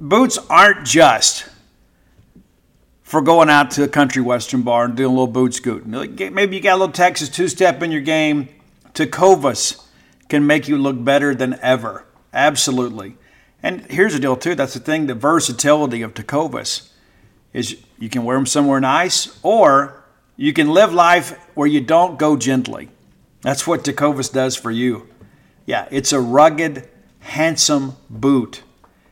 boots aren't just for going out to a country western bar and doing a little boot scooting. Maybe you got a little Texas two step in your game. Tecovas can make you look better than ever. Absolutely. And here's the deal, too. That's the thing the versatility of Tecovas is you can wear them somewhere nice or you can live life where you don't go gently. That's what Tecovas does for you. Yeah, it's a rugged, handsome boot.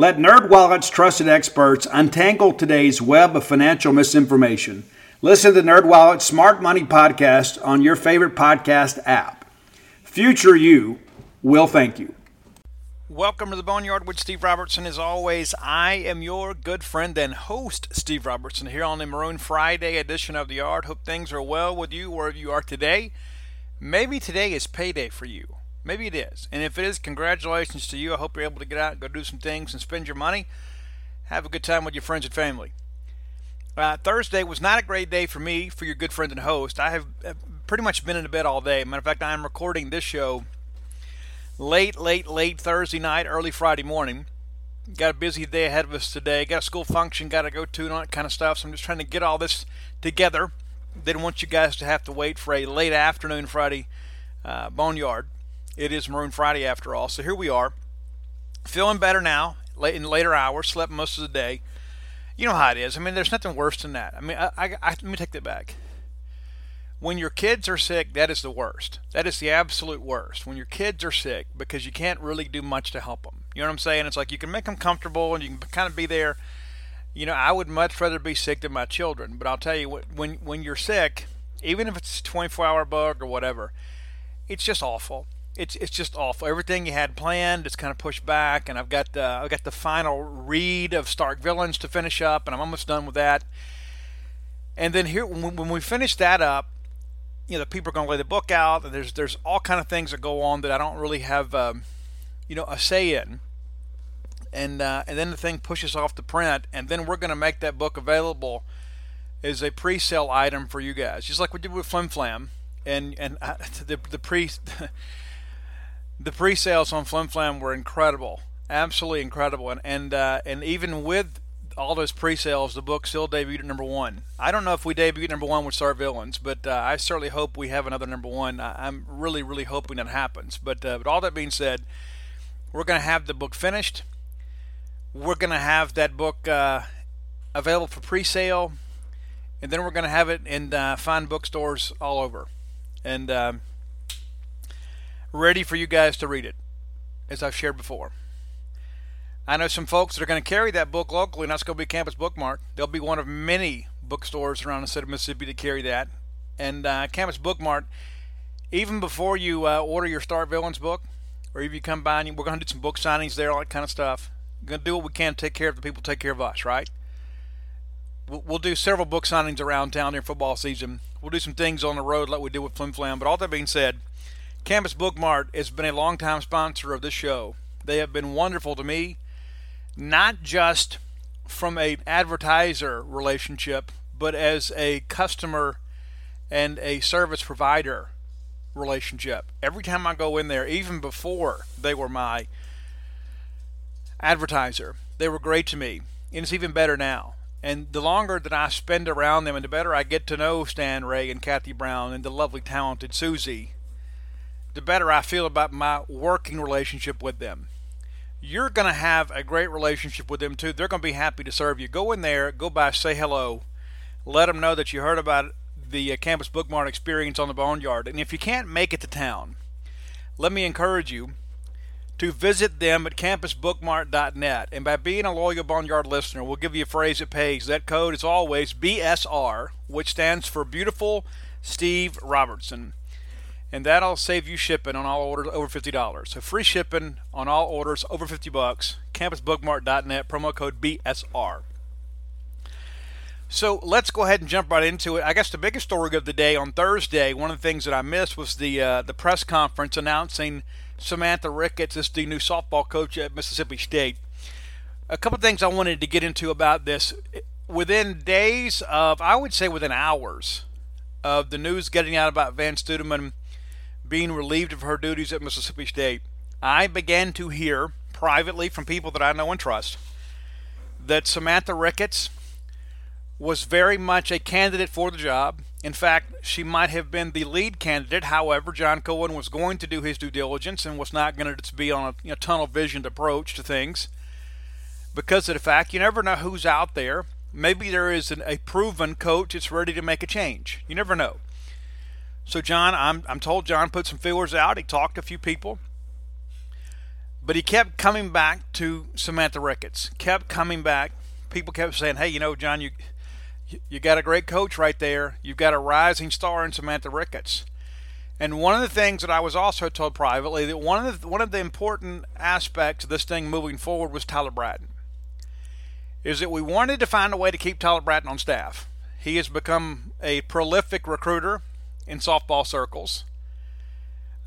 Let NerdWallet's trusted experts untangle today's web of financial misinformation. Listen to NerdWallet's Smart Money podcast on your favorite podcast app. Future you will thank you. Welcome to the Boneyard with Steve Robertson. As always, I am your good friend and host, Steve Robertson, here on the Maroon Friday edition of the Yard. Hope things are well with you wherever you are today. Maybe today is payday for you. Maybe it is. And if it is, congratulations to you. I hope you're able to get out, go do some things, and spend your money. Have a good time with your friends and family. Uh, Thursday was not a great day for me, for your good friend and host. I have uh, pretty much been in bed all day. Matter of fact, I am recording this show late, late, late Thursday night, early Friday morning. Got a busy day ahead of us today. Got a school function, got to go to, and all that kind of stuff. So I'm just trying to get all this together. Didn't want you guys to have to wait for a late afternoon Friday uh, boneyard. It is Maroon Friday after all. So here we are. Feeling better now, late in later hours, slept most of the day. You know how it is. I mean, there's nothing worse than that. I mean, I, I, I, let me take that back. When your kids are sick, that is the worst. That is the absolute worst. When your kids are sick, because you can't really do much to help them. You know what I'm saying? It's like you can make them comfortable and you can kind of be there. You know, I would much rather be sick than my children. But I'll tell you when when you're sick, even if it's a 24 hour bug or whatever, it's just awful it's it's just awful. Everything you had planned is kind of pushed back, and I've got the I've got the final read of Stark Villains to finish up, and I'm almost done with that. And then here, when, we finish that up, you know, the people are going to lay the book out, and there's there's all kind of things that go on that I don't really have, um, you know, a say in. And uh, and then the thing pushes off to print, and then we're going to make that book available as a pre-sale item for you guys, just like we did with Flim Flam, and and uh, the the pre. the pre-sales on Flim Flam were incredible, absolutely incredible, and and uh, and even with all those pre-sales, the book still debuted at number one. I don't know if we debut at number one with Star Villains, but uh, I certainly hope we have another number one. I, am really, really hoping that happens. But uh, but all that being said, we're going to have the book finished. we're going to have that book uh, available for pre-sale, and then we're going to have it in uh, fine bookstores all over, and um, ready for you guys to read it, as I've shared before. I know some folks that are going to carry that book locally, and that's going to be Campus Bookmart. They'll be one of many bookstores around the state of Mississippi to carry that. And uh, Campus Bookmart, even before you uh, order your Star Villains book, or if you come by and we're going to do some book signings there, all that kind of stuff. We're going to do what we can to take care of the people, take care of us, right? We'll do several book signings around town during football season. We'll do some things on the road like we did with Flim Flam. But all that being said, Campus Bookmart has been a longtime sponsor of this show. They have been wonderful to me not just from a advertiser relationship, but as a customer and a service provider relationship. Every time I go in there, even before they were my advertiser, they were great to me. And it's even better now. And the longer that I spend around them and the better I get to know Stan Ray and Kathy Brown and the lovely, talented Susie, the better I feel about my working relationship with them you're going to have a great relationship with them too. They're going to be happy to serve you. Go in there, go by, say hello, let them know that you heard about the uh, Campus Bookmart experience on the Boneyard. And if you can't make it to town, let me encourage you to visit them at campusbookmart.net. And by being a loyal Boneyard listener, we'll give you a phrase that pays. That code is always BSR, which stands for Beautiful Steve Robertson and that'll save you shipping on all orders over fifty dollars. So free shipping on all orders over fifty bucks. CampusBookmart.net promo code BSR. So let's go ahead and jump right into it. I guess the biggest story of the day on Thursday, one of the things that I missed was the uh, the press conference announcing Samantha Ricketts as the new softball coach at Mississippi State. A couple things I wanted to get into about this. Within days of, I would say within hours of the news getting out about Vann Stuedeman being relieved of her duties at Mississippi State, I began to hear privately from people that I know and trust that Samantha Ricketts was very much a candidate for the job. In fact, she might have been the lead candidate. However, John Cohen was going to do his due diligence and was not going to be on a you know, tunnel visioned approach to things because of the fact you never know who's out there. Maybe there is an, a proven coach that's ready to make a change. You never know. So John, I'm I'm told John put some feelers out. He talked to a few people, but he kept coming back to Samantha Ricketts. Kept coming back. People kept saying, "Hey, you know, John, you you got a great coach right there. You've got a rising star in Samantha Ricketts." And one of the things that I was also told privately that one of the one of the important aspects of this thing moving forward was Tyler Bratton. Is that we wanted to find a way to keep Tyler Bratton on staff. He has become a prolific recruiter in softball circles.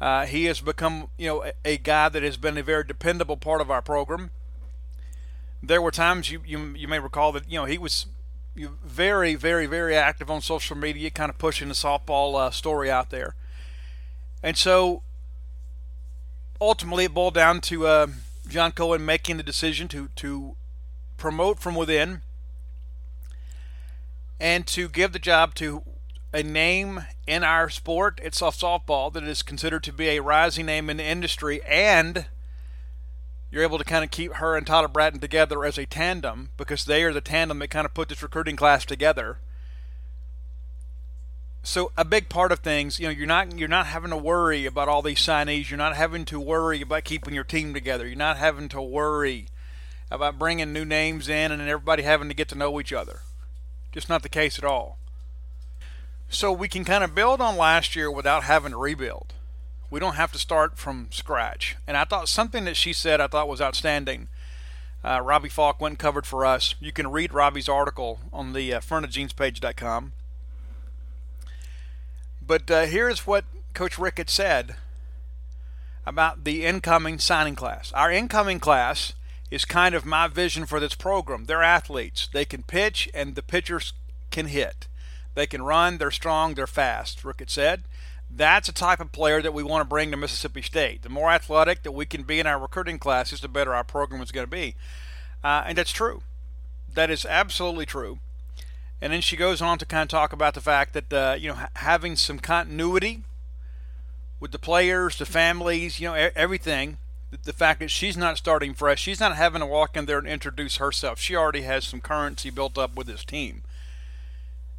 Uh, he has become, you know, a, guy that has been a very dependable part of our program. There were times you you, you may recall that you know he was very very very active on social media, kind of pushing the softball uh, story out there, and so ultimately it boiled down to uh, John Cohen making the decision to to promote from within and to give the job to a name in our sport, it's softball, that is considered to be a rising name in the industry, and you're able to kind of keep her and Tyler Bratton together as a tandem because they are the tandem that kind of put this recruiting class together. So a big part of things, you know, you're not you're not having to worry about all these signees. You're not having to worry about keeping your team together. You're not having to worry about bringing new names in and everybody having to get to know each other. Just not the case at all. So we can kind of build on last year without having to rebuild. We don't have to start from scratch. And I thought something that she said I thought was outstanding. Uh, Robbie Falk went covered for us. You can read Robbie's article on the uh, frontofgenespage.com. But uh, here's what Coach Rickett said about the incoming signing class. Our incoming class is kind of my vision for this program. They're athletes. They can pitch and the pitchers can hit. They can run, they're strong, they're fast, Rickett said. That's a type of player that we want to bring to Mississippi State. The more athletic that we can be in our recruiting classes, the better our program is going to be. Uh, and that's true. That is absolutely true. And then she goes on to kind of talk about the fact that, uh, you know, having some continuity with the players, the families, you know, everything the fact that she's not starting fresh, she's not having to walk in there and introduce herself. She already has some currency built up with this team.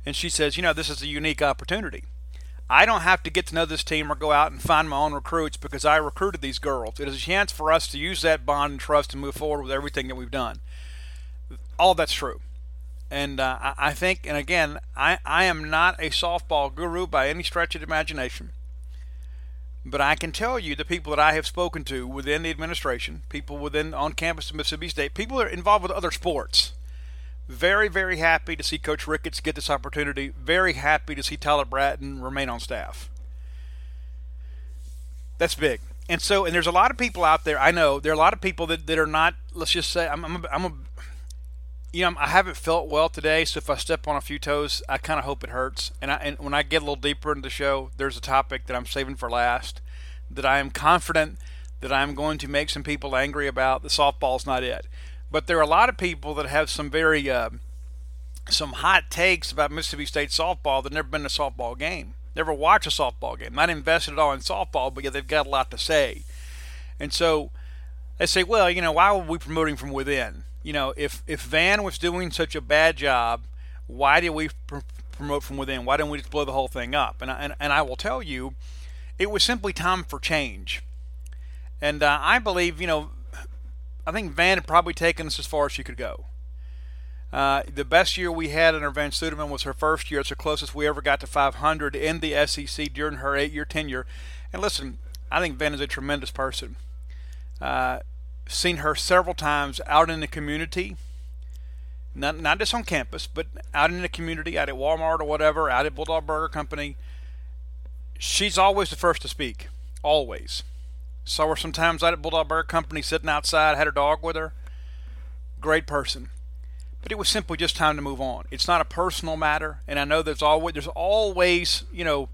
And she says, you know, this is a unique opportunity. I don't have to get to know this team or go out and find my own recruits because I recruited these girls. It is a chance for us to use that bond and trust and move forward with everything that we've done. All that's true. And uh, I think, and again, I, I am not a softball guru by any stretch of imagination. But I can tell you the people that I have spoken to within the administration, people within on campus of Mississippi State, people that are involved with other sports. Very, very happy to see Coach Ricketts get this opportunity. Very happy to see Tyler Bratton remain on staff. That's big. And so, and there's a lot of people out there. I know there are a lot of people that, that are not. Let's just say, I'm, I'm, a, I'm a, you know, I haven't felt well today. So if I step on a few toes, I kind of hope it hurts. And I, and when I get a little deeper into the show, there's a topic that I'm saving for last that I am confident that I'm going to make some people angry about. The softball's not it. But there are a lot of people that have some very uh, some hot takes about Mississippi State softball that never been to a softball game, never watched a softball game, not invested at all in softball, but yet they've got a lot to say. And so they say, well, you know, why were we promoting from within? You know, if if Vann was doing such a bad job, why did we pr- promote from within? Why didn't we just blow the whole thing up? And I, and, and I will tell you, it was simply time for change. And uh, I believe, you know, I think Vann had probably taken us as far as she could go. Uh, the best year we had under Vann Stuedeman was her first year. It's the closest we ever got to 500 in the SEC during her eight-year tenure. And listen, I think Vann is a tremendous person. Uh, seen her several times out in the community, not not just on campus, but out in the community, out at Walmart or whatever, out at Bulldog Burger Company. She's always the first to speak, always. Saw her sometimes out at Bulldog Burger Company sitting outside, had her dog with her. Great person. But it was simply just time to move on. It's not a personal matter, and I know there's always there's always, you know,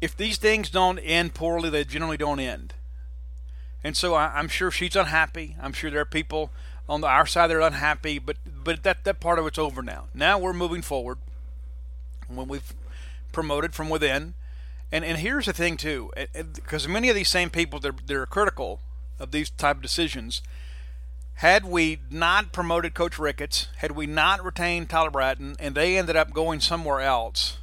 if these things don't end poorly, they generally don't end. And so I, am sure she's unhappy. I'm sure there are people on the, our side that are unhappy, but but that that part of it's over now. Now we're moving forward. When we've promoted from within, and and here's the thing too, because many of these same people that are critical of these type of decisions, had we not promoted Coach Ricketts, had we not retained Tyler Bratton, and they ended up going somewhere else,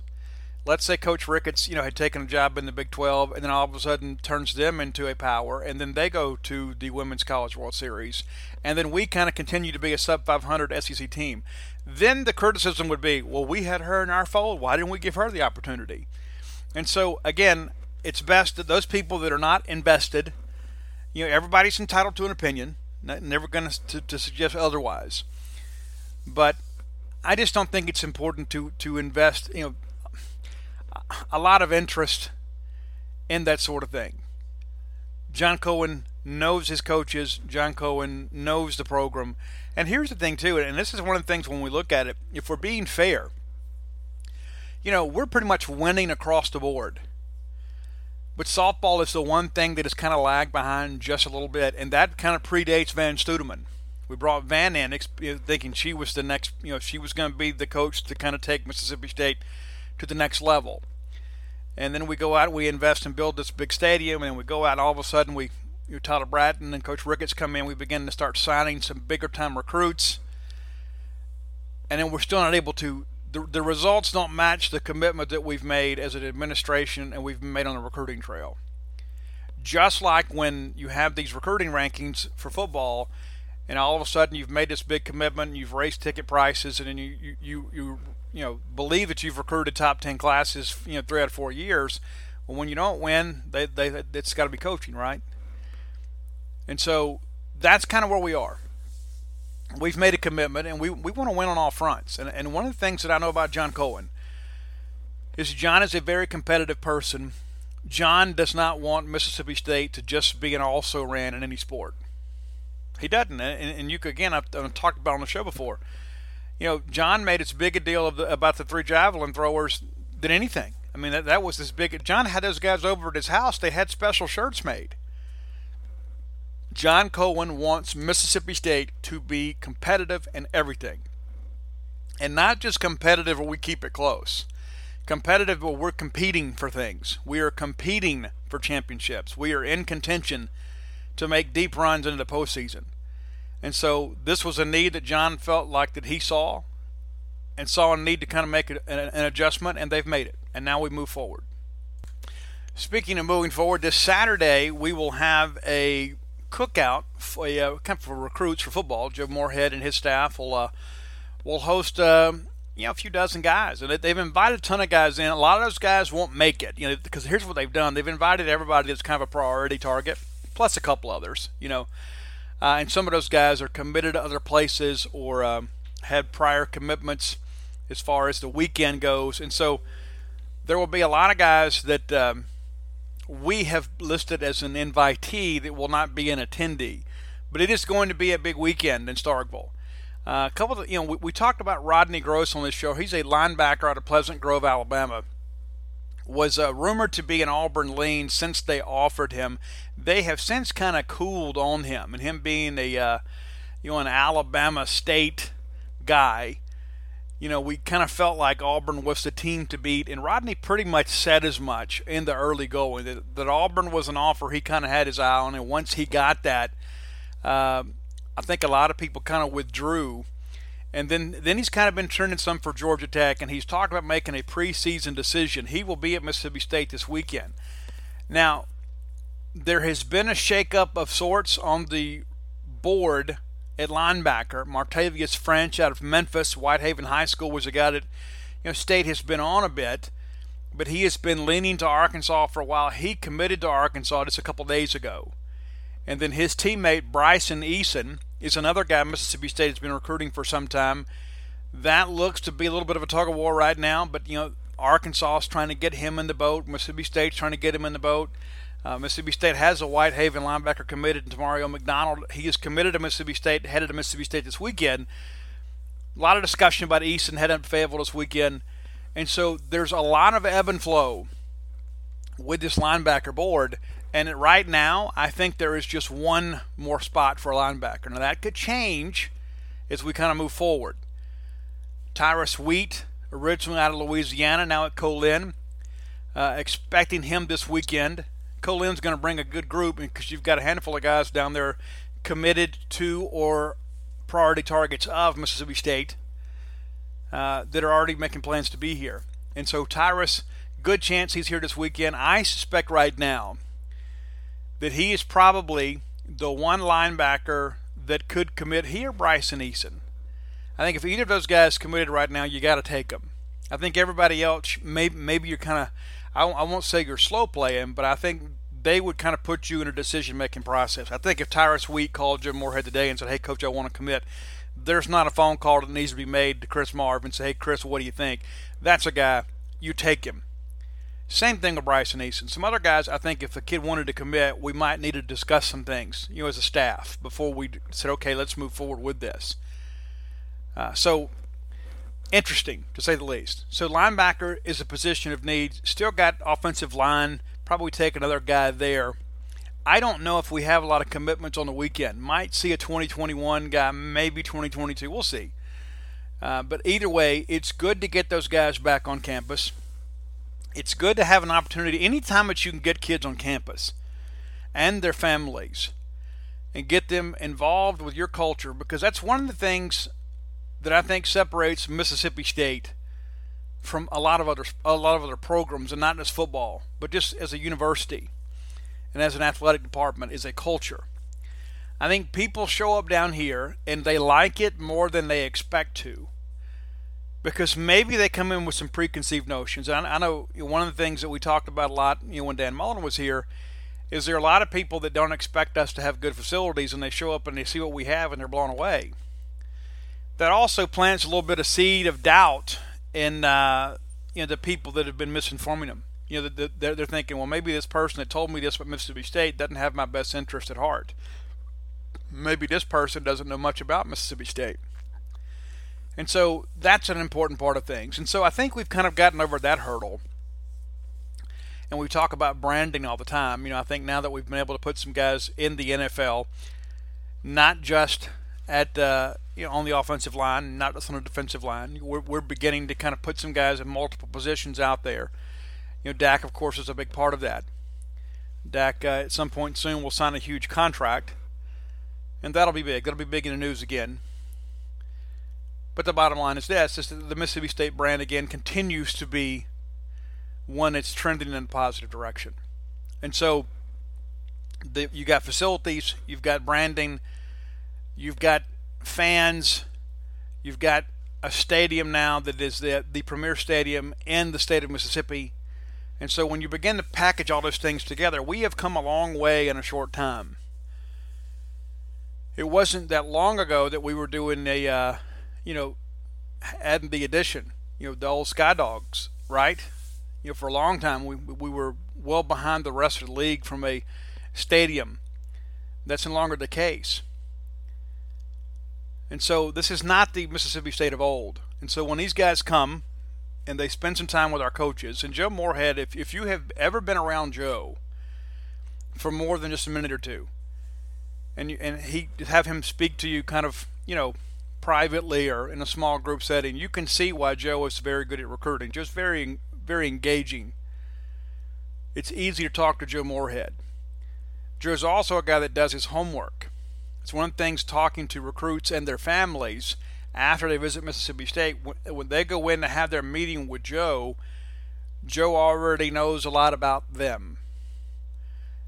let's say Coach Ricketts, you know, had taken a job in the Big 12, and then all of a sudden turns them into a power, and then they go to the Women's College World Series, and then we kind of continue to be a sub 500 SEC team. Then the criticism would be, well, we had her in our fold. Why didn't we give her the opportunity? And so, again, it's best that those people that are not invested, you know, everybody's entitled to an opinion, never going to, to suggest otherwise. But I just don't think it's important to, to invest, you know, a lot of interest in that sort of thing. John Cohen knows his coaches. John Cohen knows the program. And here's the thing, too, and this is one of the things when we look at it, if we're being fair, you know, we're pretty much winning across the board. But softball is the one thing that has kind of lagged behind just a little bit, and that kind of predates Vann Stuedeman. We brought Vann in thinking she was the next, you know, she was going to be the coach to kind of take Mississippi State to the next level. And then we go out, we invest and build this big stadium, and we go out, and all of a sudden we, you know, Tyler Bratton and Coach Ricketts come in. We begin to start signing some bigger time recruits, and then we're still not able to the, the results don't match the commitment that we've made as an administration and we've made on the recruiting trail. Just like when you have these recruiting rankings for football, and all of a sudden you've made this big commitment, and you've raised ticket prices, and then you, you, you, you, you know believe that you've recruited top ten classes, you know, three out of four years. Well, when you don't win, they, they it's got to be coaching, right? And so that's kind of where we are we've made a commitment and we, we want to win on all fronts. And, and one of the things that I know about John Cohen is John is a very competitive person. John does not want Mississippi State to just be an also ran in any sport. He doesn't. And, and you could, again, I've, I've, talked about on the show before. You know, John made as big a deal the, about the three javelin throwers than anything. I mean, that, that was this big. John had those guys over at his house. They had special shirts made. John Cohen wants Mississippi State to be competitive in everything. And not just competitive where we keep it close. Competitive where we're competing for things. We are competing for championships. We are in contention to make deep runs into the postseason. And so this was a need that John felt like that he saw and saw a need to kind of make an, an adjustment, and they've made it. And now we move forward. Speaking of moving forward, this Saturday we will have a cookout for, uh, for recruits for football. Joe Moorhead and his staff will uh, will host uh, you know a few dozen guys, and they've invited a ton of guys in. A lot of those guys won't make it, you know, because here's what they've done: they've invited everybody that's kind of a priority target, plus a couple others, you know, uh, and some of those guys are committed to other places or um, had prior commitments as far as the weekend goes, and so there will be a lot of guys that. Um, we have listed as an invitee that will not be an attendee. But it is going to be a big weekend in Starkville. Uh, a couple of, you know, we, we, talked about Rodney Gross on this show. He's a linebacker out of Pleasant Grove, Alabama. Was uh, rumored to be an Auburn lean since they offered him. They have since kind of cooled on him, and him being a, uh, you know, an Alabama State guy you know, we kind of felt like Auburn was the team to beat, and Rodney pretty much said as much in the early going that, that Auburn was an offer he kind of had his eye on, and once he got that, uh, I think a lot of people kind of withdrew. And then, then he's kind of been turning some for Georgia Tech, and he's talked about making a preseason decision. He will be at Mississippi State this weekend. Now, there has been a shakeup of sorts on the board at linebacker. Martavius French out of Memphis, Whitehaven High School was a guy that you know State has been on a bit, but he has been leaning to Arkansas for a while. He committed to Arkansas just a couple days ago. And then his teammate Bryson Eason is another guy Mississippi State has been recruiting for some time. That looks to be a little bit of a tug of war right now, but you know Arkansas is trying to get him in the boat. Mississippi State's trying to get him in the boat. Uh, Mississippi State has a Whitehaven linebacker committed to Mario McDonald. He is committed to Mississippi State, headed to Mississippi State this weekend. A lot of discussion about Eason heading to Fayetteville this weekend. And so there's a lot of ebb and flow with this linebacker board. And right now, I think there is just one more spot for a linebacker. Now, that could change as we kind of move forward. Tyrus Wheat, originally out of Louisiana, now at Co-Lin. Uh, expecting him this weekend Co-Lin's going to bring a good group because you've got a handful of guys down there committed to or priority targets of Mississippi State uh, that are already making plans to be here. And so Tyrus, good chance he's here this weekend. I suspect right now that he is probably the one linebacker that could commit here, Bryson Eason. I think if either of those guys committed right now, you got to take them. I think everybody else, maybe, maybe you're kind of I, I won't say you're slow playing, but I think they would kind of put you in a decision making process. I think if Tyrus Wheat called Jim Moorhead today and said, "Hey, coach, I want to commit," there's not a phone call that needs to be made to Chris Marve and say, "Hey, Chris, what do you think?" That's a guy you take him. Same thing with Bryson Eason. Some other guys, I think, if a kid wanted to commit, we might need to discuss some things, you know, as a staff before we said, "Okay, let's move forward with this." Uh, so interesting to say the least. So linebacker is a position of need. Still got offensive line. Probably take another guy there. I don't know if we have a lot of commitments on the weekend. Might see a 2021 guy, maybe 2022. We'll see. Uh, but either way, it's good to get those guys back on campus. It's good to have an opportunity anytime that you can get kids on campus and their families and get them involved with your culture because that's one of the things that I think separates Mississippi State from a lot of other a lot of other programs, and not just football, but just as a university and as an athletic department, is a culture. I think people show up down here and they like it more than they expect to because maybe they come in with some preconceived notions. And I, I know one of the things that we talked about a lot, you know, when Dan Mullen was here, is there are a lot of people that don't expect us to have good facilities, and they show up and they see what we have and they're blown away that also plants a little bit of seed of doubt in uh, you know the people that have been misinforming them. You know, they're, they're thinking, well, maybe this person that told me this about Mississippi State doesn't have my best interest at heart. Maybe this person doesn't know much about Mississippi State. And so that's an important part of things. And so I think we've kind of gotten over that hurdle. And we talk about branding all the time. You know, I think now that we've been able to put some guys in the NFL, not just at uh, you know, on the offensive line, not just on the defensive line. We're, we're beginning to kind of put some guys in multiple positions out there. You know, Dak, of course, is a big part of that. Dak uh, at some point soon will sign a huge contract, and that'll be big. That'll be big in the news again. But the bottom line is this: is that the Mississippi State brand again continues to be one that's trending in a positive direction, and so the, you got facilities, you've got branding, you've got fans, you've got a stadium now that is the the premier stadium in the state of Mississippi. And so when you begin to package all those things together, we have come a long way in a short time. It wasn't that long ago that we were doing a, uh, you know, adding the addition, you know, the old Sky Dogs, right? You know, for a long time we we were well behind the rest of the league from a stadium. That's no longer the case. And so this is not the Mississippi State of old. And so when these guys come and they spend some time with our coaches, and Joe Moorhead, if, if you have ever been around Joe for more than just a minute or two, and you, and he have him speak to you kind of, you know, privately or in a small group setting, you can see why Joe is very good at recruiting, just very very engaging. It's easy to talk to Joe Moorhead. Joe's also a guy that does his homework. It's one of the things talking to recruits and their families after they visit Mississippi State. When they go in to have their meeting with Joe, Joe already knows a lot about them.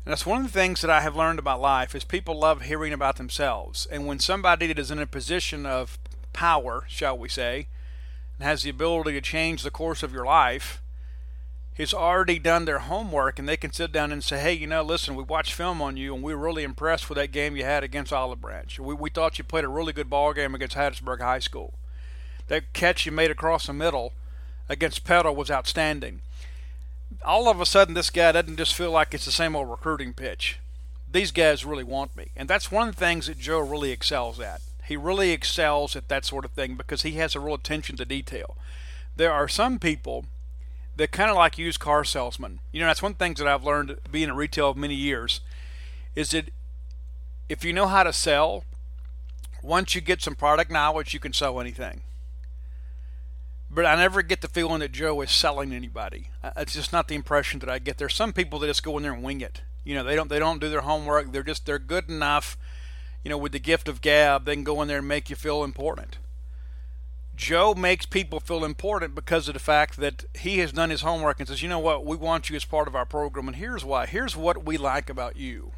And that's one of the things that I have learned about life is people love hearing about themselves. And when somebody that is in a position of power, shall we say, and has the ability to change the course of your life, has already done their homework and they can sit down and say, hey, you know, listen, we watched film on you and we were really impressed with that game you had against Olive Branch. We, we thought you played a really good ball game against Hattiesburg High School. That catch you made across the middle against Petal was outstanding. All of a sudden, this guy doesn't just feel like it's the same old recruiting pitch. These guys really want me. And that's one of the things that Joe really excels at. He really excels at that sort of thing because he has a real attention to detail. There are some people – they're kind of like used car salesmen. You know, that's one thing that I've learned being in retail of many years is that if you know how to sell, once you get some product knowledge, you can sell anything. But I never get the feeling that Joe is selling anybody. It's just not the impression that I get. There's some people that just go in there and wing it. You know, they don't they don't do their homework. They're just they're good enough. You know, with the gift of gab, they can go in there and make you feel important. Joe makes people feel important because of the fact that he has done his homework and says, you know what, we want you as part of our program, and here's why. Here's what we like about you.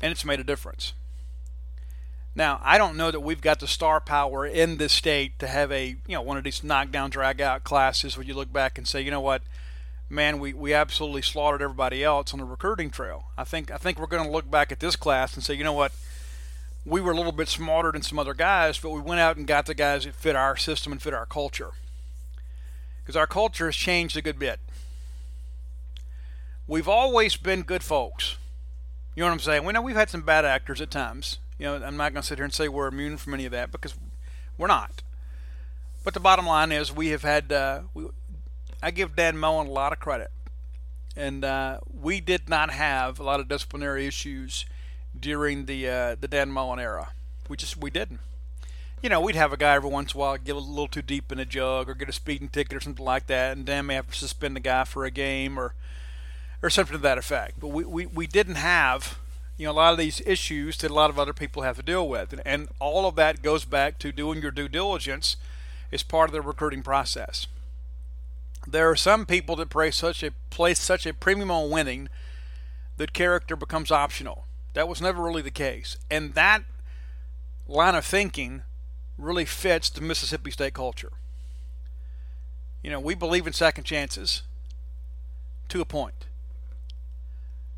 And it's made a difference. Now, I don't know that we've got the star power in this state to have a, you know, one of these knockdown, drag out classes where you look back and say, you know what, man, we, we absolutely slaughtered everybody else on the recruiting trail. I think I think we're going to look back at this class and say, you know what, we were a little bit smarter than some other guys, but we went out and got the guys that fit our system and fit our culture. Because our culture has changed a good bit. We've always been good folks. You know what I'm saying? We know we've had some bad actors at times. You know, I'm not going to sit here and say we're immune from any of that because we're not. But the bottom line is we have had. Uh, we, I give Dan Mullen a lot of credit, and uh, we did not have a lot of disciplinary issues during the uh, the Dan Mullen era. We just we didn't. You know, we'd have a guy every once in a while get a little too deep in a jug or get a speeding ticket or something like that, and Dan may have to suspend the guy for a game or or something to that effect. But we, we, we didn't have you know a lot of these issues that a lot of other people have to deal with, and, and all of that goes back to doing your due diligence as part of the recruiting process. There are some people that place such a place such a premium on winning that character becomes optional. That was never really the case. And that line of thinking really fits the Mississippi State culture. You know, we believe in second chances to a point.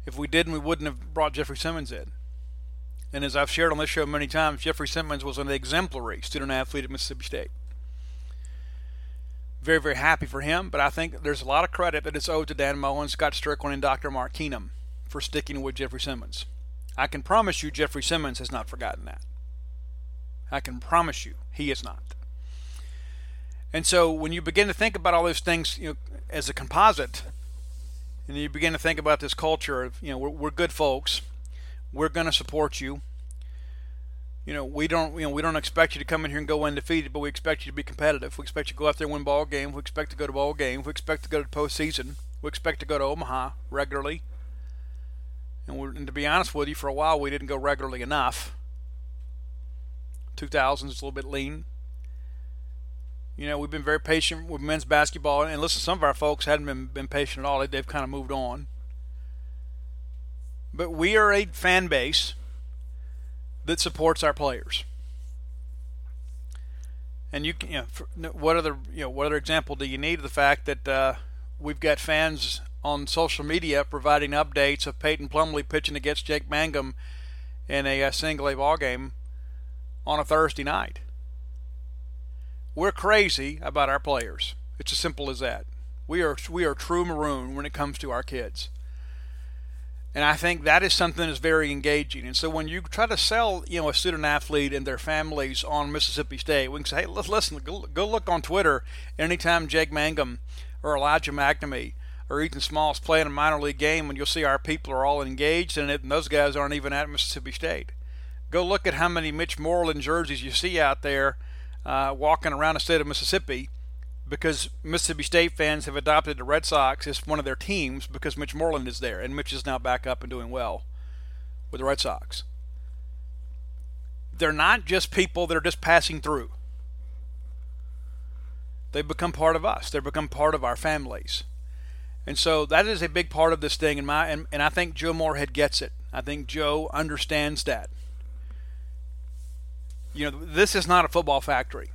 If we didn't, we wouldn't have brought Jeffrey Simmons in. And as I've shared on this show many times, Jeffrey Simmons was an exemplary student athlete at Mississippi State. Very, very happy for him, but I think there's a lot of credit that is owed to Dan Mullen, Scott Stricklin, and Dr. Mark Keenum for sticking with Jeffrey Simmons. I can promise you Jeffrey Simmons has not forgotten that. I can promise you he is not. And so when you begin to think about all those things you know, as a composite, and you begin to think about this culture of, you know, we're, we're good folks, we're going to support you. You know, we don't, you know, we don't expect you to come in here and go undefeated, but we expect you to be competitive. We expect you to go out there and win ball games. We expect to go to ball games. We expect to go to postseason. We expect to go to Omaha regularly And, and, to be honest with you, for a while we didn't go regularly enough. 2000s is a little bit lean. You know, we've been very patient with men's basketball, and listen, some of our folks hadn't been, been patient at all. They've kind of moved on. But we are a fan base that supports our players. And you, you know, what other, you know, what other example do you need of the fact that uh, we've got fans on social media providing updates of Peyton Plumlee pitching against Jake Mangum in a, uh, a single A ball game on a Thursday night. We're crazy about our players. It's as simple as that. We are we are true maroon when it comes to our kids. And I think that is something that's very engaging. And so when you try to sell, you know, a student athlete and their families on Mississippi State, we can say, hey, listen, go, go look on Twitter anytime Jake Mangum or Elijah MacNamee or Ethan Small's playing a minor league game, and you'll see our people are all engaged in it, and those guys aren't even at Mississippi State. Go look at how many Mitch Moreland jerseys you see out there uh, walking around the state of Mississippi because Mississippi State fans have adopted the Red Sox as one of their teams because Mitch Moreland is there, and Mitch is now back up and doing well with the Red Sox. They're not just people that are just passing through. They've become part of us. They've become part of our families. And so that is a big part of this thing and my and, and I think Joe Moorhead gets it. I think Joe understands that. You know, this is not a football factory.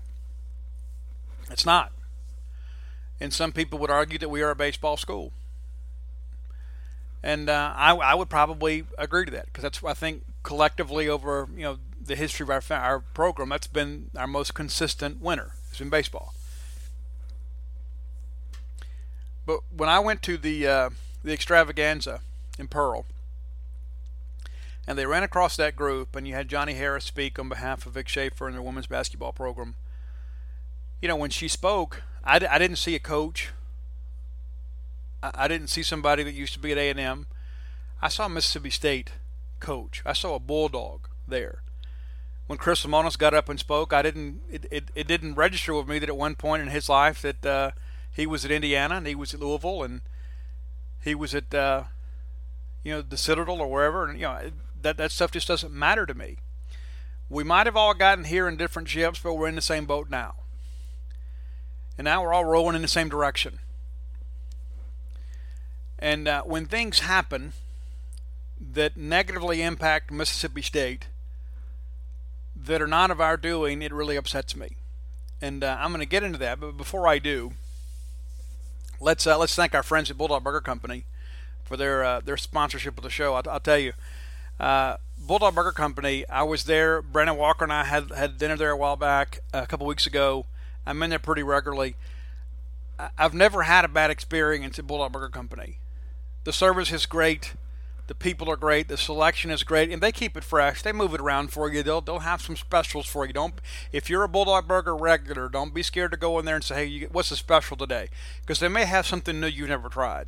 It's not. And some people would argue that we are a baseball school. And uh, I, I, would probably agree to that because that's I think collectively over you know the history of our our program that's been our most consistent winner. It's been baseball. But when I went to the uh, the extravaganza in Pearl, and they ran across that group, and you had Johnnie Harris speak on behalf of Vic Schaefer and their women's basketball program. You know, when she spoke, I, I didn't see a coach. I, I didn't see somebody that used to be at A&M. I saw Mississippi State coach. I saw a bulldog there. When Chris Lemonis got up and spoke, I didn't. It, it, it didn't register with me that at one point in his life that uh, he was at Indiana and he was at Louisville and he was at uh, you know the Citadel or wherever. And you know that that stuff just doesn't matter to me. We might have all gotten here in different ships, but we're in the same boat now and now we're all rolling in the same direction. And uh, when things happen that negatively impact Mississippi State that are not of our doing, it really upsets me. And uh, I'm going to get into that, but before I do, let's uh, let's thank our friends at Bulldog Burger Company for their uh, their sponsorship of the show. I'll, I'll tell you, uh, Bulldog Burger Company. I was there. Brandon Walker and I had had dinner there a while back, a couple weeks ago I'm in there pretty regularly. I've never had a bad experience at Bulldog Burger Company. The service is great. The people are great. The selection is great, and they keep it fresh. They move it around for you. They'll they'll have some specials for you. Don't if you're a Bulldog Burger regular, don't be scared to go in there and say, "Hey, you, what's the special today?" Because they may have something new you've never tried.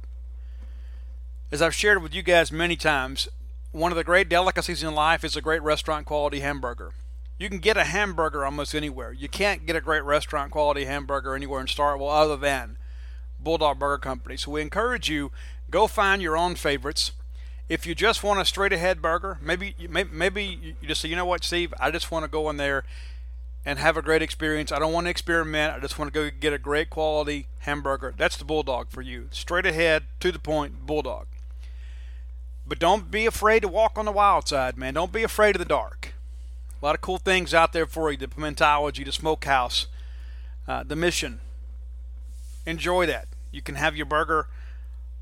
As I've shared with you guys many times, one of the great delicacies in life is a great restaurant quality hamburger. You can get a hamburger almost anywhere. You can't get a great restaurant quality hamburger anywhere in Starkville other than Bulldog Burger Company. So we encourage you go find your own favorites. If you just want a straight ahead burger, maybe maybe you just say, you know what, Steve, I just want to go in there and have a great experience. I don't want to experiment. I just want to go get a great quality hamburger. That's the Bulldog for you. Straight ahead, to the point, Bulldog. But don't be afraid to walk on the wild side, man. Don't be afraid of the dark. A lot of cool things out there for you. The Pimentology, the Smokehouse, uh, the Mission. Enjoy that. You can have your burger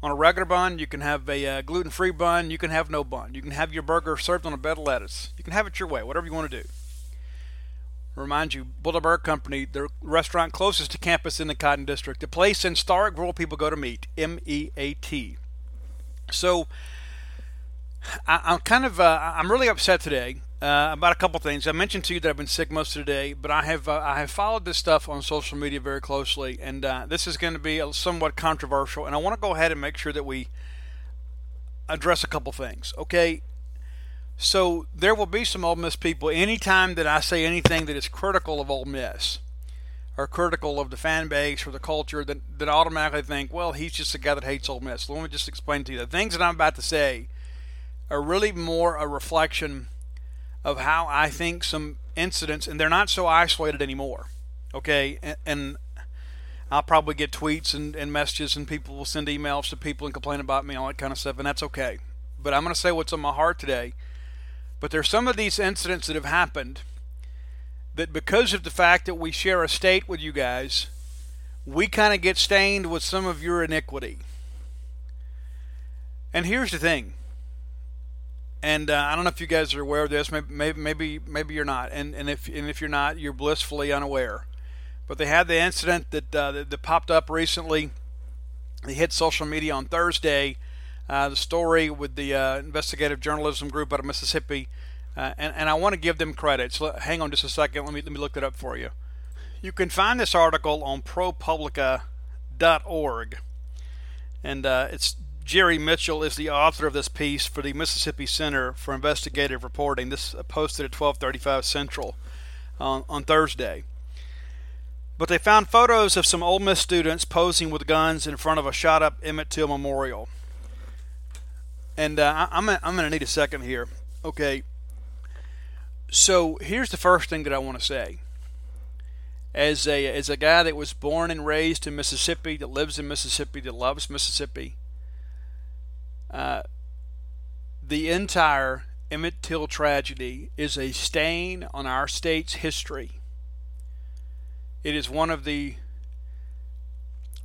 on a regular bun. You can have a uh, gluten-free bun. You can have no bun. You can have your burger served on a bed of lettuce. You can have it your way, whatever you want to do. Remind you, Bulldog Burger Company, the restaurant closest to campus in the Cotton District, the place in Starkville people go to meet. M E A T. So I, am kind of uh, I'm really upset today uh, about a couple things. I mentioned to you that I've been sick most of the day, but I have uh, I have followed this stuff on social media very closely, and uh, this is going to be somewhat controversial. And I want to go ahead and make sure that we address a couple things. Okay, so there will be some Ole Miss people anytime that I say anything that is critical of Ole Miss or critical of the fan base or the culture that, that automatically think, well, he's just a guy that hates Ole Miss. Let me just explain to you the things that I'm about to say are really more a reflection of how I think some incidents, and they're not so isolated anymore. Okay, and, and I'll probably get tweets and, and messages, and people will send emails to people and complain about me, all that kind of stuff, and that's okay. But I'm going to say what's on my heart today. But there's some of these incidents that have happened that because of the fact that we share a state with you guys, we kind of get stained with some of your iniquity. And here's the thing. And uh, I don't know if you guys are aware of this. Maybe, maybe, maybe, you're not. And, and if and if you're not, you're blissfully unaware. But they had the incident that uh, that, that, popped up recently. They hit social media on Thursday. Uh, the story with the uh, investigative journalism group out of Mississippi, uh, and, and I want to give them credit. So hang on just a second. Let me let me look that up for you. You can find this article on ProPublica.org, and uh, it's Jerry Mitchell is the author of this piece for the Mississippi Center for Investigative Reporting. This posted at 12:35 Central on, on Thursday. But they found photos of some Ole Miss students posing with guns in front of a shot up Emmett Till Memorial. And uh, I'm, I'm going to need a second here. Okay. So here's the first thing that I want to say. As a, as a guy that was born and raised in Mississippi, that lives in Mississippi, that loves Mississippi, uh, the entire Emmett Till tragedy is a stain on our state's history it is one of the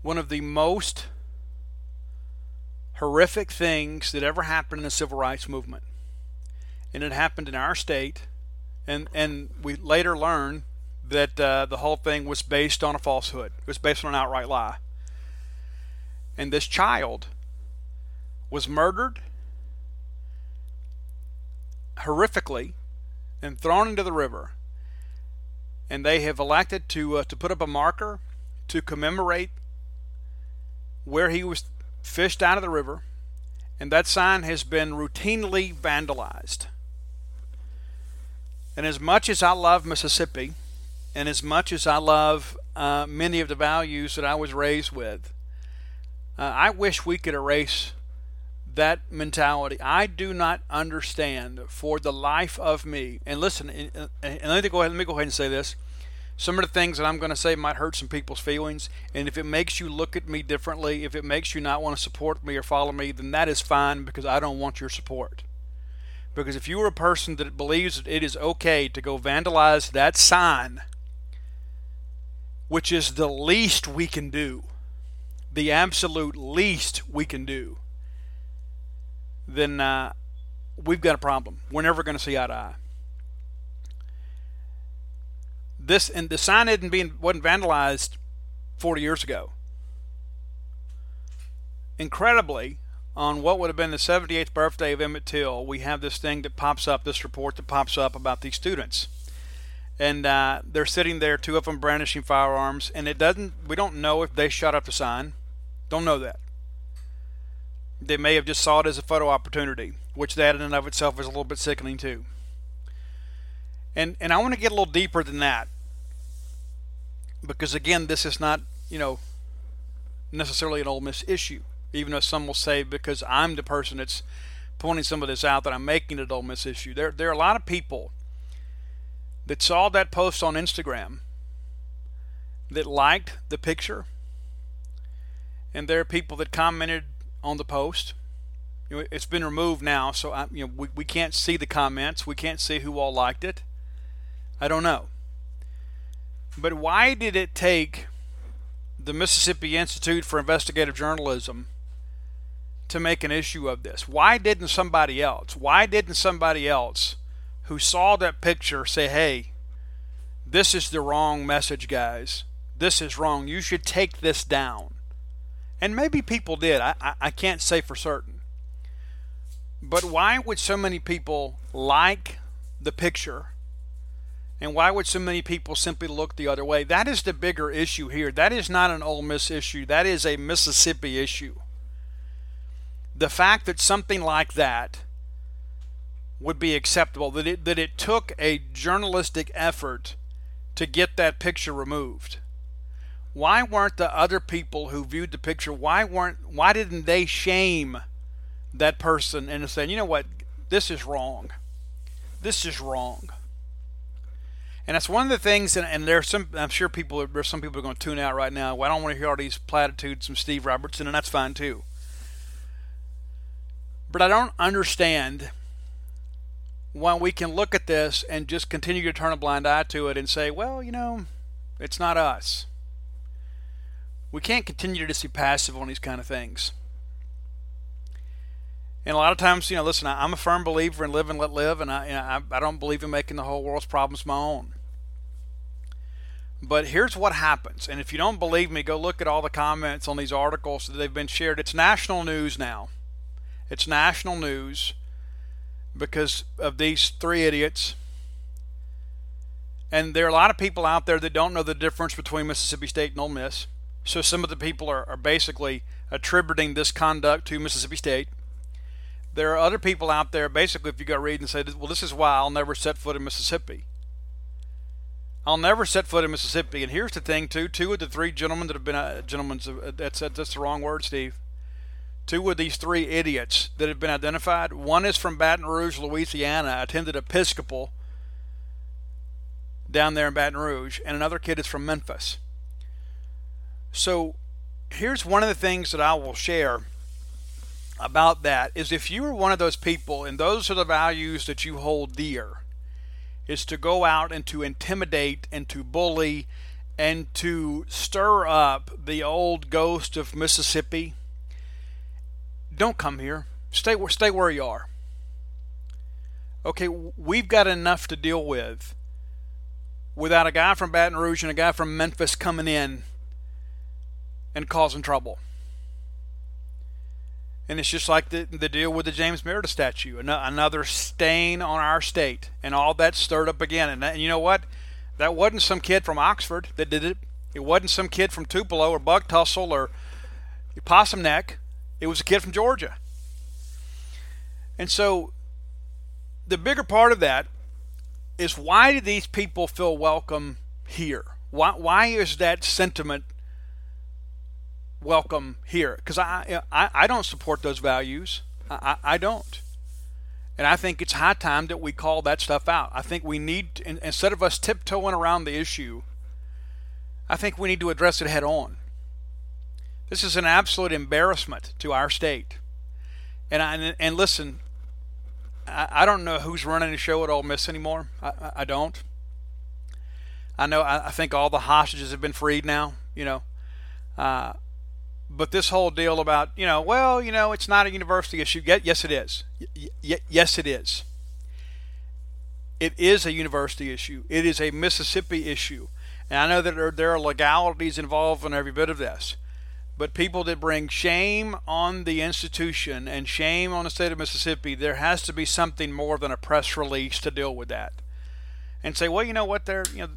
one of the most horrific things that ever happened in the civil rights movement. And it happened in our state. And, and we later learned that uh, the whole thing was based on a falsehood, it was based on an outright lie. And this child was murdered horrifically and thrown into the river and they have elected to uh, to put up a marker to commemorate where he was fished out of the river, and that sign has been routinely vandalized. And as much as I love Mississippi, and as much as I love uh, many of the values that I was raised with, uh, I wish we could erase that mentality. I do not understand for the life of me. And listen, and, let me go ahead. Let me go ahead and say this. Some of the things that I'm going to say might hurt some people's feelings, and if it makes you look at me differently, if it makes you not want to support me or follow me, then that is fine because I don't want your support. Because if you are a person that believes that it is okay to go vandalize that sign, which is the least we can do, the absolute least we can do, then uh, we've got a problem. We're never going to see eye to eye. This and the sign hadn't been wasn't vandalized 40 years ago. Incredibly, on what would have been the 78th birthday of Emmett Till, we have this thing that pops up, this report that pops up about these students. And uh, they're sitting there, two of them brandishing firearms, and it doesn't. We don't know if they shot up the sign. Don't know that. They may have just saw it as a photo opportunity, which that in and of itself is a little bit sickening too. And and I want to get a little deeper than that. Because again, this is not, you know, necessarily an Ole Miss issue. Even though some will say because I'm the person that's pointing some of this out that I'm making it an Ole Miss issue. There there are a lot of people that saw that post on Instagram that liked the picture. And there are people that commented on the post. You know, it's been removed now, so I, you know we, we can't see the comments. We can't see who all liked it. I don't know. But why did it take the Mississippi Institute for Investigative Journalism to make an issue of this? Why didn't somebody else? Why didn't somebody else who saw that picture say, hey, this is the wrong message, guys? This is wrong. You should take this down. And maybe people did. I, I, I can't say for certain. But why would so many people like the picture? And why would so many people simply look the other way? That is the bigger issue here. That is not an Ole Miss issue. That is a Mississippi issue. The fact that something like that would be acceptable, that it, that it took a journalistic effort to get that picture removed why weren't the other people who viewed the picture why weren't why didn't they shame that person and say you know what This is wrong. This is wrong. And that's one of the things, and, and there's some, I'm sure people, there's some people are going to tune out right now. Well, I don't want to hear all these platitudes from Steve Robertson, and that's fine too. But I don't understand why we can look at this and just continue to turn a blind eye to it and say, well, you know, it's not us. We can't continue to just be passive on these kind of things. And a lot of times, you know, listen, I'm a firm believer in live and let live, and I, I, I don't believe in making the whole world's problems my own. But here's what happens. And if you don't believe me, go look at all the comments on these articles that they've been shared. It's national news now. It's national news because of these three idiots. And there are a lot of people out there that don't know the difference between Mississippi State and Ole Miss. So some of the people are, are basically attributing this conduct to Mississippi State there are other people out there, basically, if you go read and say, well, this is why I'll never set foot in Mississippi. I'll never set foot in Mississippi. And here's the thing, too. Two of the three gentlemen that have been, uh, gentlemen, uh, that's, that's the wrong word, Steve. Two of these three idiots that have been identified. One is from Baton Rouge, Louisiana, attended Episcopal down there in Baton Rouge, and another kid is from Memphis. So here's one of the things that I will share about that is if you are one of those people and those are the values that you hold dear is to go out and to intimidate and to bully and to stir up the old ghost of Mississippi. Don't come here. Stay stay where you are. Okay we've got enough to deal with without a guy from Baton Rouge and a guy from Memphis coming in and causing trouble and it's just like the, the deal with the James Meredith statue, another stain on our state, and all that stirred up again. And, that, and you know what? That wasn't some kid from Oxford that did it. It wasn't some kid from Tupelo or Bug Tussle or Possum Neck. It was a kid from Georgia. And so the bigger part of that is why do these people feel welcome here? Why, why is that sentiment welcome here because I, I I don't support those values. I, I don't. And I think it's high time that we call that stuff out. I think we need, to, instead of us tiptoeing around the issue, I think we need to address it head on. This is an absolute embarrassment to our state. And I, and listen, I, I don't know who's running the show at Ole Miss anymore. I, I, don't. I know. I, I, think all the hostages have been freed now. You know, uh, but this whole deal about you know well you know it's not a university issue. Yes it is. Yes it is. It is a university issue. It is a mississippi issue. And i know that there, are legalities involved in every bit of this but people that bring shame on the institution and shame on the state of mississippi there has to be something more than a press release to deal with that and say well you know what? They're you know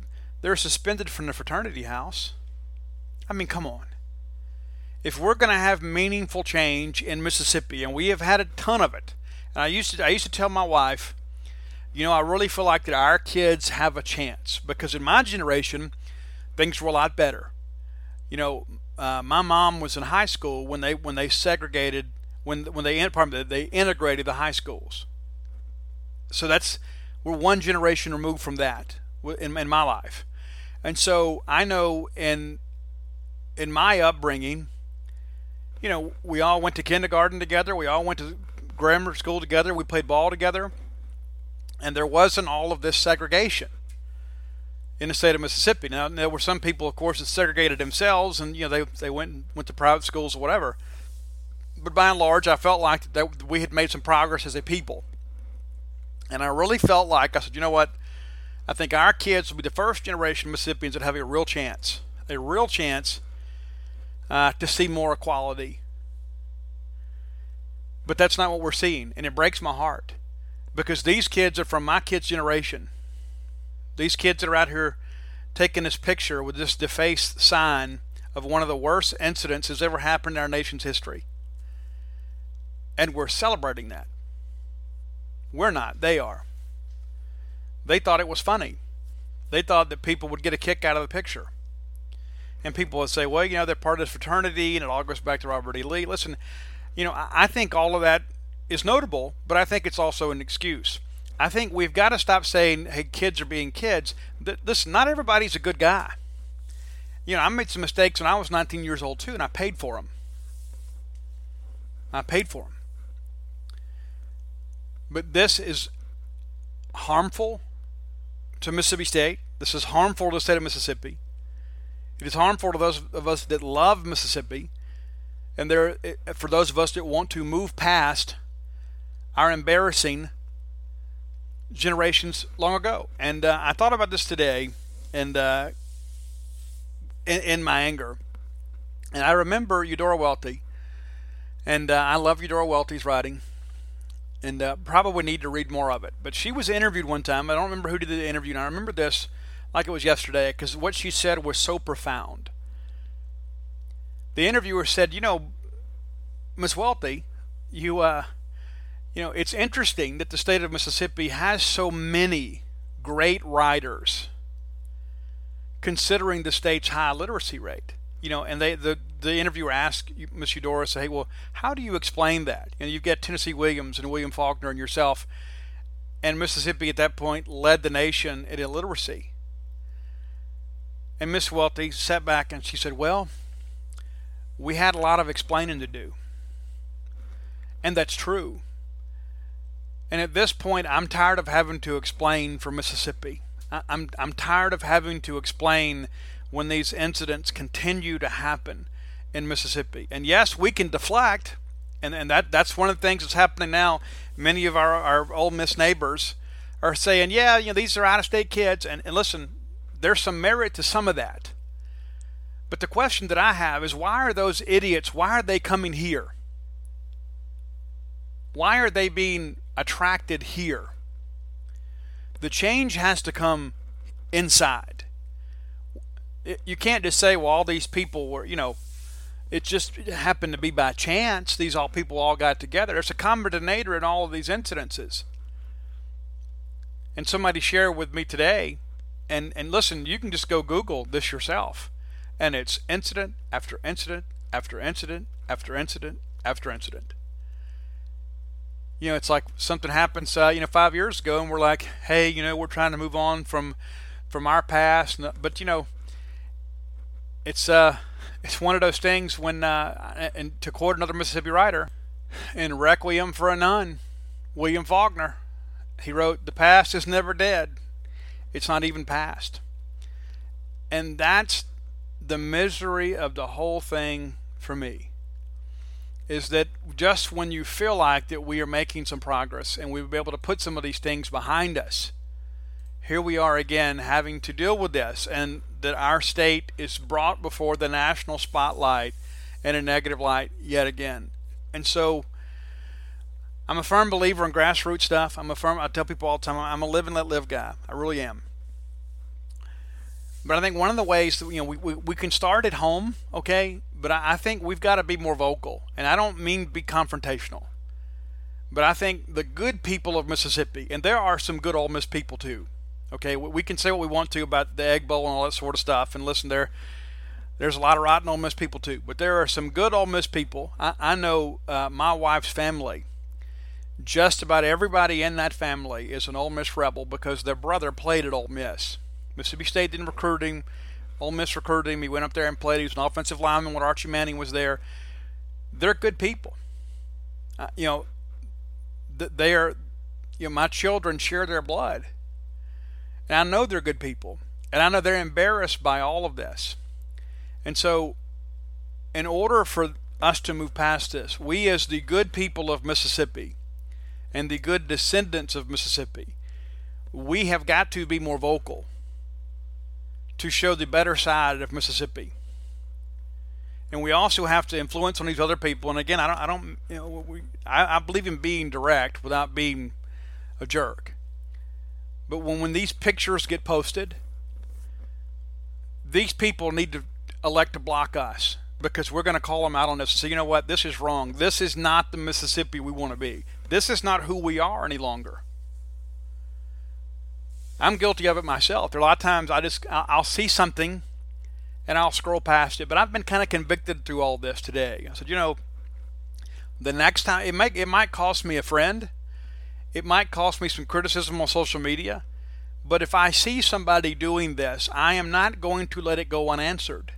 they're suspended from the fraternity house. I mean come on if we're going to have meaningful change in Mississippi, and we have had a ton of it, and I used to I used to tell my wife, you know, I really feel like that our kids have a chance because in my generation, things were a lot better. You know, uh, my mom was in high school when they when they segregated when when they pardon, they integrated the high schools. So that's we're one generation removed from that in, in my life, and so I know in in my upbringing you know, we all went to kindergarten together. We all went to grammar school together. We played ball together. And there wasn't all of this segregation in the state of Mississippi. Now, there were some people, of course, that segregated themselves and, you know, they, they went went to private schools or whatever. But by and large, I felt like that we had made some progress as a people. And I really felt like, I said, you know what? I think our kids will be the first generation of Mississippians that have a real chance, a real chance uh, to see more equality. But that's not what we're seeing, and it breaks my heart because these kids are from my kids' generation. These kids that are out here taking this picture with this defaced sign of one of the worst incidents that's ever happened in our nation's history. And we're celebrating that. We're not, they are. They thought it was funny. They thought that people would get a kick out of the picture and people would say, well, you know, they're part of this fraternity, and it all goes back to Robert E. Lee. Listen, you know, I think all of that is notable, but I think it's also an excuse. I think we've got to stop saying, hey, kids are being kids. Listen, not everybody's a good guy. You know, I made some mistakes when I was 19 years old too, and I paid for them. I paid for them. But this is harmful to Mississippi State. This is harmful to the state of Mississippi. It is harmful to those of us that love Mississippi, and there for those of us that want to move past our embarrassing generations long ago. And uh, I thought about this today, and uh, in, in, my anger, and I remember Eudora Welty, and uh, I love Eudora Welty's writing, and uh, probably need to read more of it. But she was interviewed one time. I don't remember who did the interview, and I remember this like it was yesterday because what she said was so profound. The interviewer said, "You know, Miss Welty, you uh, you know, it's interesting that the state of Mississippi has so many great writers, considering the state's high literacy rate." You know, and they the the interviewer asked Miss Eudora, "Say, hey, well, how do you explain that? You know, you've got Tennessee Williams and William Faulkner and yourself." And Mississippi at that point led the nation in illiteracy. And Miss Welty sat back and she said, Well, we had a lot of explaining to do. And that's true. And at this point, I'm tired of having to explain for Mississippi. I'm, I'm tired of having to explain when these incidents continue to happen in Mississippi. And yes, we can deflect, and, and that, that's one of the things that's happening now. Many of our, our Ole Miss neighbors are saying, yeah, you know, these are out of state kids. And, and listen, there's some merit to some of that. But the question that I have is why are those idiots, why are they coming here? Why are they being attracted here? The change has to come inside. You can't just say, well, all these people were, you know, it just happened to be by chance. These all people all got together. There's a common denominator in all of these incidences. And somebody shared with me today and and listen, you can just go Google this yourself, and it's incident after incident after incident after incident after incident. You know, it's like something happens, uh, you know, five years ago, and we're like, hey, you know, we're trying to move on from from our past, but you know, it's uh, it's one of those things when, uh, and to quote another Mississippi writer, in Requiem for a Nun, William Faulkner, he wrote, "The past is never dead." It's not even past. And that's the misery of the whole thing for me. Is that just when you feel like that we are making some progress and we'll be able to put some of these things behind us, here we are again having to deal with this, and that our state is brought before the national spotlight in a negative light yet again. And so I'm a firm believer in grassroots stuff. I'm a firm, I tell people all the time, I'm a live and let live guy. I really am. But I think one of the ways that, you know we, we, we can start at home, okay. But I, I think we've got to be more vocal, and I don't mean be confrontational. But I think the good people of Mississippi, and there are some good Ole Miss people too. Okay, we, we can say what we want to about the Egg Bowl and all that sort of stuff, and listen, there, there's a lot of rotten Ole Miss people too. But there are some good Ole Miss people. I, I know uh, my wife's family. Just about everybody in that family is an Ole Miss rebel because their brother played at Ole Miss. Mississippi State didn't recruit him. Ole Miss recruited him. He went up there and played. He was an offensive lineman when Archie Manning was there. They're good people. Uh, you know, they are. You know, my children share their blood, and I know they're good people, and I know they're embarrassed by all of this. And so, in order for us to move past this, we as the good people of Mississippi and the good descendants of Mississippi, we have got to be more vocal to show the better side of Mississippi. And we also have to influence on these other people. And again, I don't, I don't, you know, we, I, I believe in being direct without being a jerk. But when, when these pictures get posted, these people need to elect to block us because we're going to call them out on this and say, you know what, this is wrong. This is not the Mississippi we want to be. This is not who we are any longer. I'm guilty of it myself. There are a lot of times I just I'll see something and I'll scroll past it, but I've been kind of convicted through all this today. I said, you know, The next time, it might it might cost me a friend, it might cost me some criticism on social media, but if I see somebody doing this, I am not going to let it go unanswered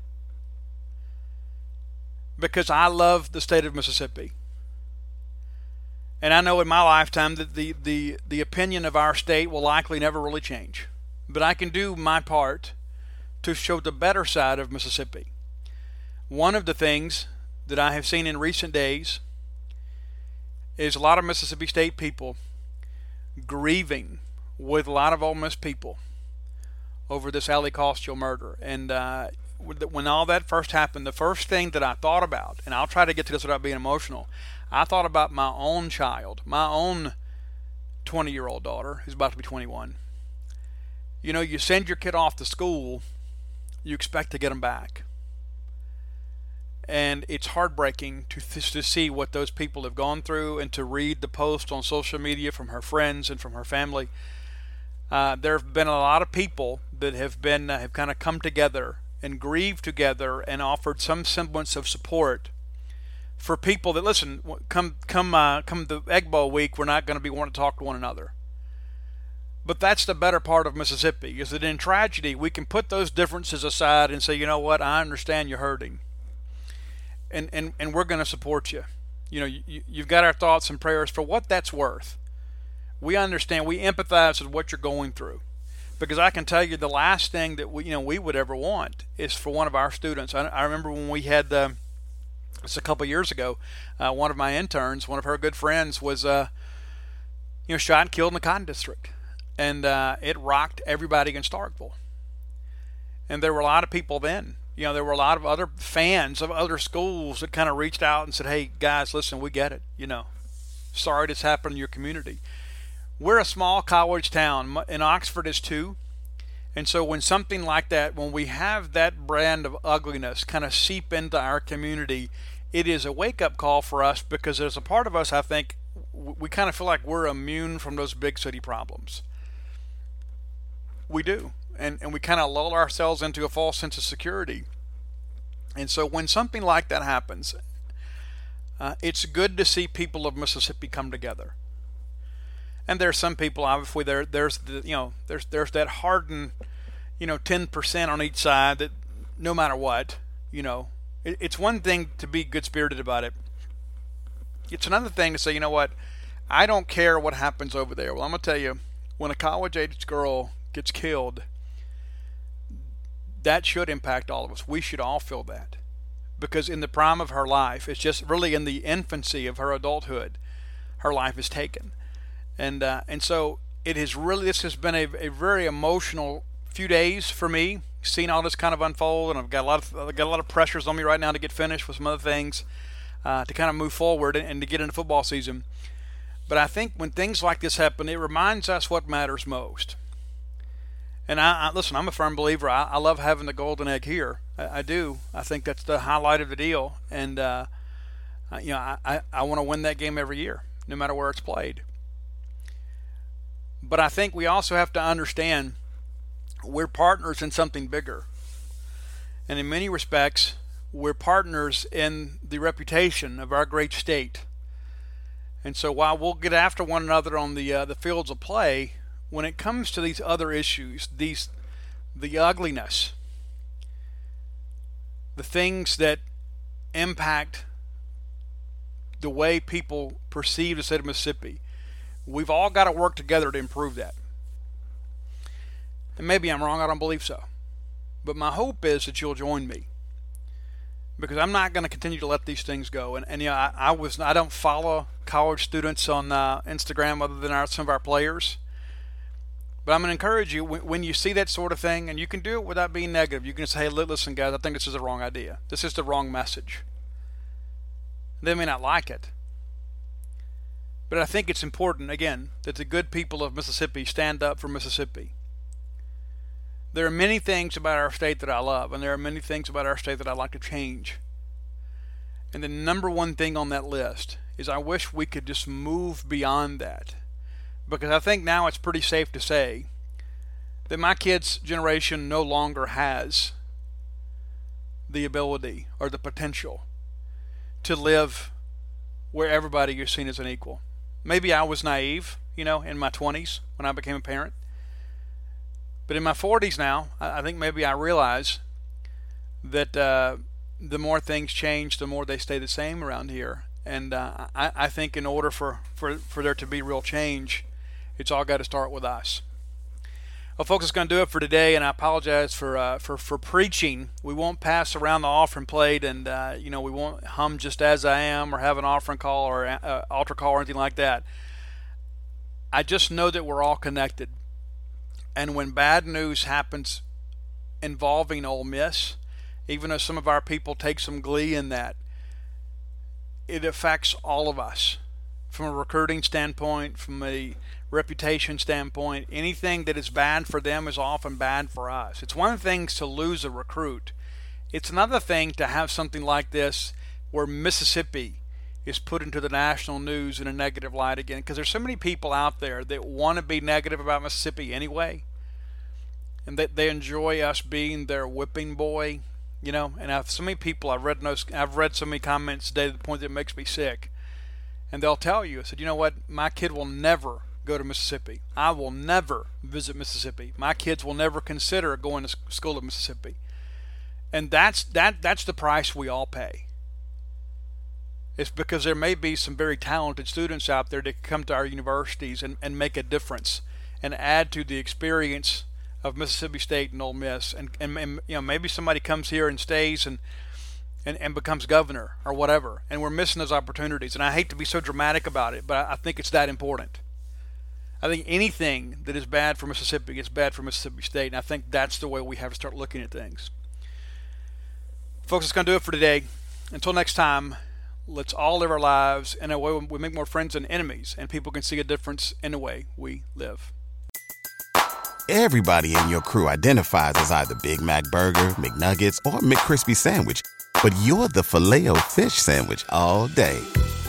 because I love the state of Mississippi. And I know in my lifetime that the, the, the opinion of our state will likely never really change. But I can do my part to show the better side of Mississippi. One of the things that I have seen in recent days is a lot of Mississippi State people grieving with a lot of Ole Miss people over this Kostial murder. And uh, when all that first happened, the first thing that I thought about, and I'll try to get to this without being emotional, I thought about my own child, my own 20 year old daughter who's about to be 21. You know, you send your kid off to school, you expect to get them back. And it's heartbreaking to, to see what those people have gone through and to read the posts on social media from her friends and from her family. Uh, there have been a lot of people that have been uh, have kind of come together and grieved together and offered some semblance of support for people that listen. Come come uh, come the Egg Bowl week, we're not going to be wanting to talk to one another. But that's the better part of Mississippi is that in tragedy we can put those differences aside and say, you know what, I understand you're hurting, and and and we're going to support you. You know, you, you've got our thoughts and prayers for what that's worth. We understand, we empathize with what you're going through because I can tell you the last thing that we you know we would ever want is for one of our students. I, I remember when we had uh, it's a couple years ago, uh, one of my interns, one of her good friends, was uh, you know shot and killed in the Cotton District, and uh, it rocked everybody in Starkville. And there were a lot of people then. You know, there were a lot of other fans of other schools that kind of reached out and said, "Hey guys, listen, we get it. You know, sorry this happened in your community." We're a small college town, and Oxford is too. And so when something like that, when we have that brand of ugliness kind of seep into our community, it is a wake up call for us because there's a part of us, I think, we kind of feel like we're immune from those big city problems. We do. And, and we kind of lull ourselves into a false sense of security. And so when something like that happens, uh, it's good to see people of Mississippi come together and there's some people obviously there there's the you know there's there's that hardened you know 10% on each side that no matter what you know it, it's one thing to be good spirited about it. It's another thing to say you know what? I don't care what happens over there. Well I'm gonna tell you when a college aged girl gets killed that should impact all of us. We should all feel that. Because in the prime of her life it's just really in the infancy of her adulthood her life is taken and uh, and so it has really this has been a, a very emotional few days for me seeing all this kind of unfold and I've got a lot of I've got a lot of pressures on me right now to get finished with some other things uh, to kind of move forward and, and to get into football season. But I think when things like this happen it reminds us what matters most. And I, I listen I'm a firm believer. I, I, love having the golden egg here. I, I, do. I think that's the highlight of the deal. And uh, you know I, I, I want to win that game every year no matter where it's played but I think we also have to understand we're partners in something bigger. And in many respects, we're partners in the reputation of our great state. And so while we'll get after one another on the uh, the fields of play, when it comes to these other issues, these the ugliness, the things that impact the way people perceive the state of Mississippi, We've all got to work together to improve that. And maybe I'm wrong, I don't believe so. But my hope is that you'll join me. Because I'm not going to continue to let these things go. And, and you know, I, I was I don't follow college students on uh, Instagram other than our, some of our players. But I'm going to encourage you when, when, you see that sort of thing, and you can do it without being negative. You can say, hey, listen, guys, I think this is the wrong idea. This is the wrong message. They may not like it, but I think it's important, again, that the good people of Mississippi stand up for Mississippi. There are many things about our state that I love, and there are many things about our state that I'd like to change. And the number one thing on that list is I wish we could just move beyond that. Because I think now it's pretty safe to say that my kids' generation no longer has the ability or the potential to live where everybody is seen as an equal. Maybe I was naive, you know, in my 20s when I became a parent. But in my 40s now, I think maybe I realize that uh, the more things change, the more they stay the same around here. And uh, I, I think in order for, for, for there to be real change, it's all got to start with us. Well, folks, it's going to do it for today, and I apologize for uh, for for preaching. We won't pass around the offering plate, and uh, you know we won't hum just as I am, or have an offering call or uh, altar call or anything like that. I just know that we're all connected, and when bad news happens involving Ole Miss, even though some of our people take some glee in that, it affects all of us from a recruiting standpoint, from a reputation standpoint, anything that is bad for them is often bad for us. It's one thing to lose a recruit. It's another thing to have something like this where Mississippi is put into the national news in a negative light again because there's so many people out there that want to be negative about Mississippi anyway and that they enjoy us being their whipping boy, you know, and I've so many people I've read those I've read so many comments today to the point that it makes me sick. And they'll tell you, I said, you know what, my kid will never go to Mississippi. I will never visit Mississippi. My kids will never consider going to school at Mississippi. And that's that that's the price we all pay. It's because there may be some very talented students out there that come to our universities and, and make a difference and add to the experience of Mississippi State and Ole Miss. And, and, and you know maybe somebody comes here and stays and and, and becomes governor or whatever. And we're missing those opportunities. And I hate to be so dramatic about it, but I think it's that important. I think anything that is bad for Mississippi is bad for Mississippi State, and I think that's the way we have to start looking at things. Folks, it's going to do it for today. Until next time, let's all live our lives in a way we make more friends than enemies, and people can see a difference in the way we live. Everybody in your crew identifies as either Big Mac Burger, McNuggets, or McCrispy Sandwich, but you're the Filet-O-Fish Sandwich all day